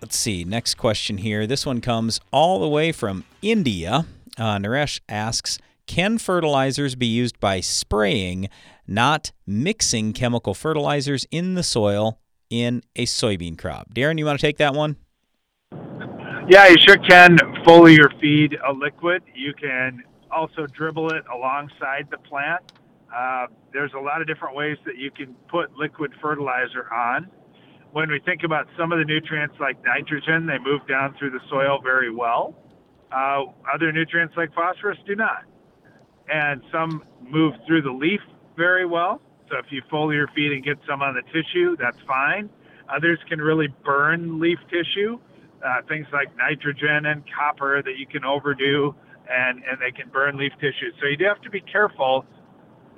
let's see. Next question here. This one comes all the way from India. Uh, Naresh asks Can fertilizers be used by spraying not mixing chemical fertilizers in the soil in a soybean crop. Darren, you want to take that one? Yeah, you sure can foliar feed a liquid. You can also dribble it alongside the plant. Uh, there's a lot of different ways that you can put liquid fertilizer on. When we think about some of the nutrients like nitrogen, they move down through the soil very well. Uh, other nutrients like phosphorus do not. And some move through the leaf very well. So if you foliar feed and get some on the tissue, that's fine. Others can really burn leaf tissue, uh, things like nitrogen and copper that you can overdo, and, and they can burn leaf tissue. So you do have to be careful.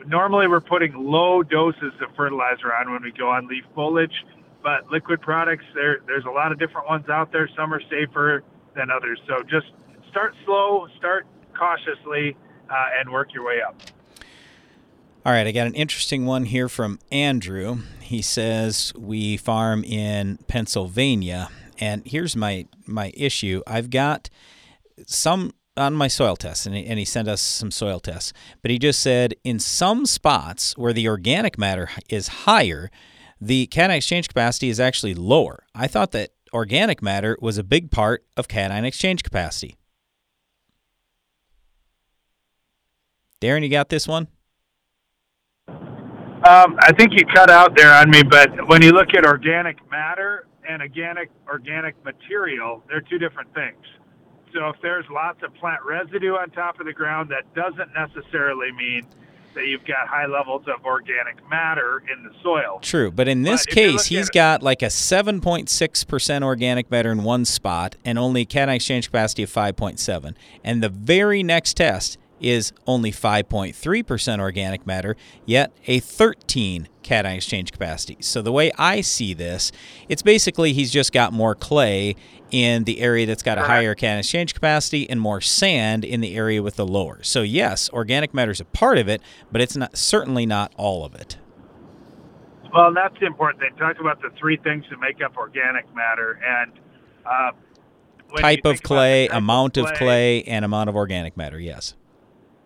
Normally, we're putting low doses of fertilizer on when we go on leaf foliage, but liquid products, there, there's a lot of different ones out there. Some are safer than others. So just start slow, start cautiously, uh, and work your way up. All right, I got an interesting one here from Andrew. He says we farm in Pennsylvania, and here's my my issue. I've got some on my soil tests, and he, and he sent us some soil tests, but he just said in some spots where the organic matter is higher, the cation exchange capacity is actually lower. I thought that organic matter was a big part of cation exchange capacity. Darren, you got this one? Um, I think you cut out there on me, but when you look at organic matter and organic organic material, they're two different things. So if there's lots of plant residue on top of the ground, that doesn't necessarily mean that you've got high levels of organic matter in the soil. True, but in this But case, he's got like a 7.6% organic matter in one spot and only a cation exchange capacity of 5.7. And the very next test is only 5.3% organic matter, yet a 13 cation exchange capacity. So the way I see this, it's basically he's just got more clay in the area that's got a higher cation exchange capacity and more sand in the area with the lower. So yes, organic matter is a part of it, but it's not certainly not all of it. Well, that's the important thing. Talk about the three things that make up organic matter, and uh, type of clay, type amount of clay- clay, and amount of organic matter. Yes.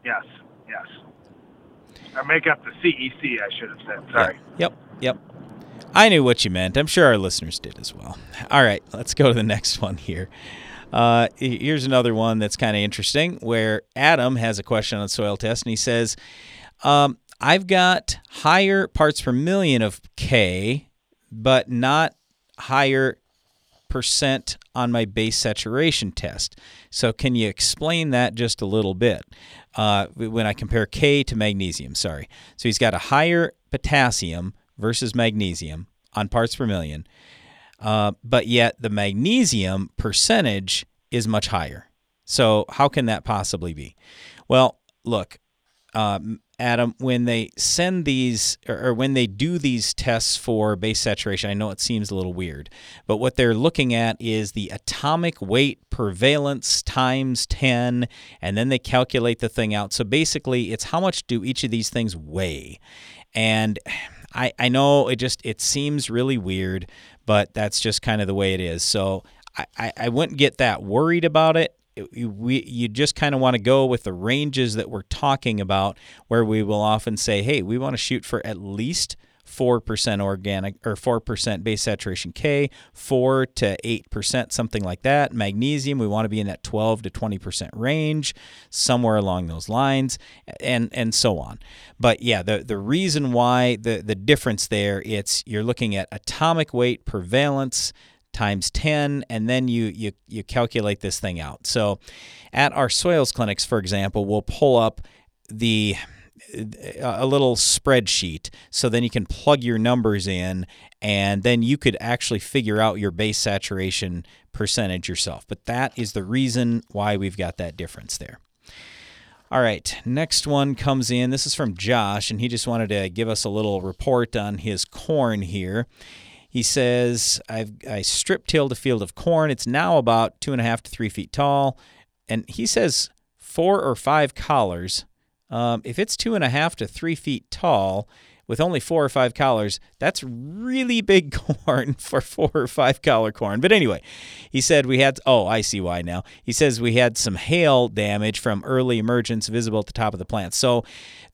Yes, yes. Or make up the CEC, I should have said. Sorry. Yep. Yep. I knew what you meant. I'm sure our listeners did as well. All right, let's go to the (laughs) next one here. Uh, here's another one that's kind of interesting where Adam has a question on soil test and he says, um, I've got higher parts per million of K, but not higher percent on my base saturation test. So, can you explain that just a little bit? Uh, when I compare K to magnesium, sorry. So, he's got a higher potassium versus magnesium on parts per million, uh, but yet the magnesium percentage is much higher. So, how can that possibly be? Well, look, um, Adam, when they send these or, or when they do these tests for base saturation, I know it seems a little weird, but what they're looking at is the atomic weight per valence times 10, and then they calculate the thing out. So basically, it's how much do each of these things weigh? And I, I know it just it seems really weird, but that's just kind of the way it is. So I, I, wouldn't get that worried about it we you just kind of want to go with the ranges that we're talking about where we will often say hey we want to shoot for at least 4% organic or 4% base saturation K, 4 to 8%, something like that. Magnesium, we want to be in that 12 to 20% range, somewhere along those lines, and and so on. But yeah, the the reason why the the difference there, it's you're looking at atomic weight per valence times 10 and then you you you calculate this thing out. So at our soils clinics for example, we'll pull up the a little spreadsheet so then you can plug your numbers in and then you could actually figure out your base saturation percentage yourself. But that is the reason why we've got that difference there. All right, next one comes in. This is from Josh, and he just wanted to give us a little report on his corn here. He says, I've I strip tilled a field of corn. It's now about two and a half to three feet tall. And he says four or five collars. Um, if it's two and a half to three feet tall with only four or five collars, that's really big (laughs) corn for four or five collar corn. But anyway, he said we had, oh, I see why now. He says we had some hail damage from early emergence visible at the top of the plant. So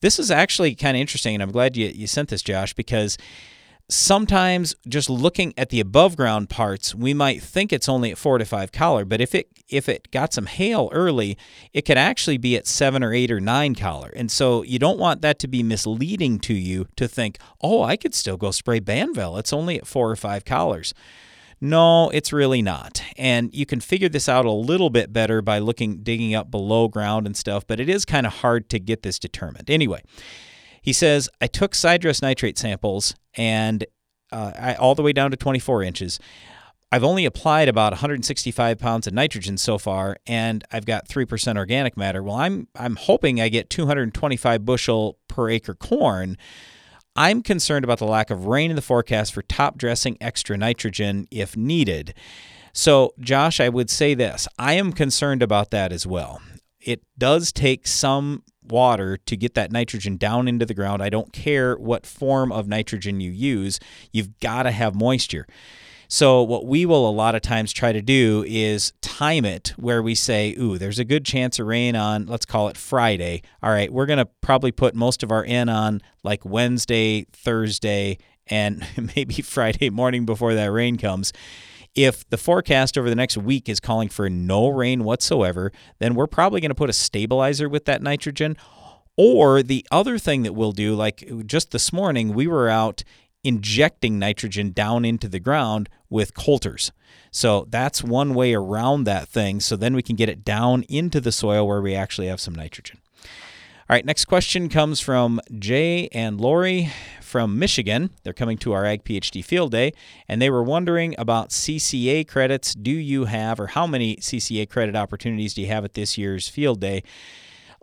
this is actually kind of interesting, and I'm glad you, you sent this, Josh, because sometimes just looking at the above ground parts, we might think it's only at four to five collar, but if it if it got some hail early, it could actually be at seven or eight or nine collar. And so you don't want that to be misleading to you to think, oh, I could still go spray Banvel. It's only at four or five collars. No, it's really not. And you can figure this out a little bit better by looking, digging up below ground and stuff, but it is kind of hard to get this determined. Anyway, he says, I took sidedress nitrate samples and uh, I, all the way down to 24 inches. I've only applied about 165 pounds of nitrogen so far, and I've got 3% organic matter. Well, I'm I'm hoping I get 225 bushel per acre corn. I'm concerned about the lack of rain in the forecast for top dressing extra nitrogen if needed. So, Josh, I would say this I am concerned about that as well. It does take some water to get that nitrogen down into the ground. I don't care what form of nitrogen you use, you've got to have moisture. So, what we will a lot of times try to do is time it where we say, Ooh, there's a good chance of rain on, let's call it Friday. All right, we're going to probably put most of our in on like Wednesday, Thursday, and (laughs) maybe Friday morning before that rain comes. If the forecast over the next week is calling for no rain whatsoever, then we're probably going to put a stabilizer with that nitrogen. Or the other thing that we'll do, like just this morning, we were out injecting nitrogen down into the ground with coulters. So that's one way around that thing. So then we can get it down into the soil where we actually have some nitrogen. All right, next question comes from Jay and Lori from Michigan. They're coming to our Ag PhD field day, and they were wondering about CCA credits. Do you have, or how many CCA credit opportunities do you have at this year's field day?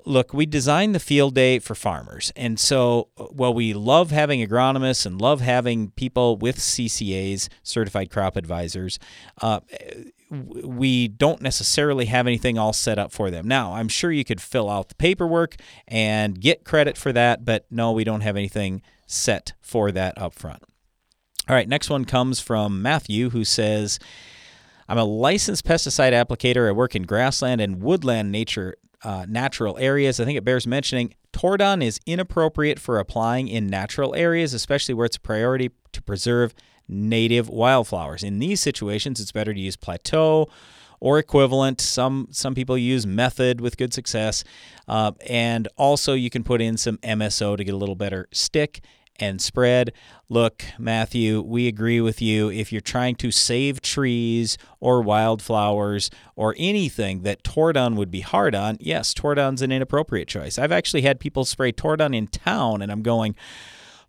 Look, we designed the field day for farmers. And so, while we love having agronomists and love having people with CCAs, certified crop advisors, uh, we don't necessarily have anything all set up for them. Now, I'm sure you could fill out the paperwork and get credit for that, but no, we don't have anything set for that up front. All right, next one comes from Matthew, who says, I'm a licensed pesticide applicator. I work in grassland and woodland nature uh, natural areas. I think it bears mentioning Tordon is inappropriate for applying in natural areas, especially where it's a priority to preserve native wildflowers. In these situations, it's better to use plateau or equivalent. Some some people use method with good success, uh, and also you can put in some MSO to get a little better stick and spread. Look, Matthew, we agree with you. If you're trying to save trees or wildflowers or anything that Tordon would be hard on, yes, Tordon's an inappropriate choice. I've actually had people spray Tordon in town, and I'm going,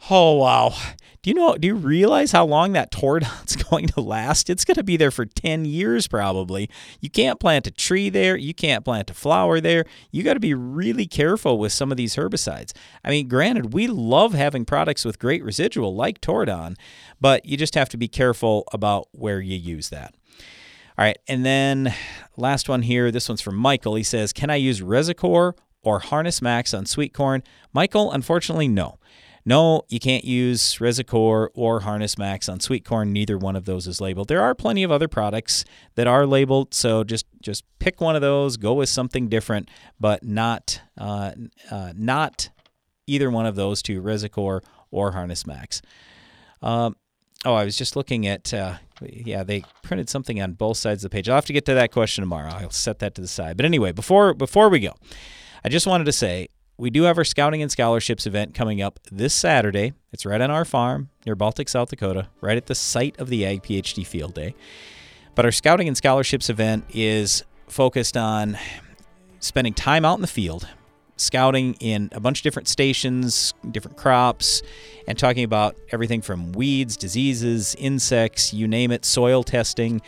Oh wow. Do you know do you realize how long that Tordon's (laughs) going to last? It's going to be there for 10 years probably. You can't plant a tree there, you can't plant a flower there. You got to be really careful with some of these herbicides. I mean, granted, we love having products with great residual like Tordon, but you just have to be careful about where you use that. All right, and then last one here. This one's from Michael. He says, "Can I use Resicore or Harness Max on sweet corn?" Michael, unfortunately, no. No, you can't use Resicore or Harness Max on sweet corn. Neither one of those is labeled. There are plenty of other products that are labeled, so just just pick one of those. Go with something different, but not uh, uh, not either one of those two, Resicore or Harness Max. Um, oh, I was just looking at. Uh, yeah, they printed something on both sides of the page. I'll have to get to that question tomorrow. I'll set that to the side. But anyway, before before we go, I just wanted to say we do have our Scouting and Scholarships event coming up this Saturday. It's right on our farm near Baltic, South Dakota, right at the site of the Ag PhD Field Day. But our Scouting and Scholarships event is focused on spending time out in the field, scouting in a bunch of different stations, different crops, and talking about everything from weeds, diseases, insects, you name it, soil testing.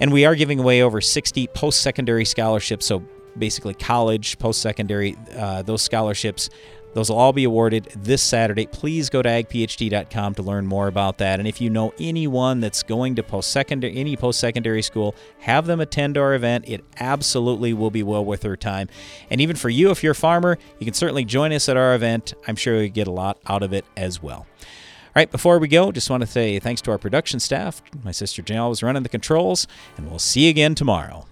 And we are giving away over 60 post secondary scholarships, so basically college, post secondary, uh, those scholarships. Those will all be awarded this Saturday. Please go to agphd.com to learn more about that. And if you know anyone that's going to post secondary, any post secondary school, have them attend our event. It absolutely will be well worth their time. And even for you, if you're a farmer, you can certainly join us at our event. I'm sure you get a lot out of it as well. All right, before we go, just want to say thanks to our production staff. My sister Janelle was running the controls, and we'll see you again tomorrow.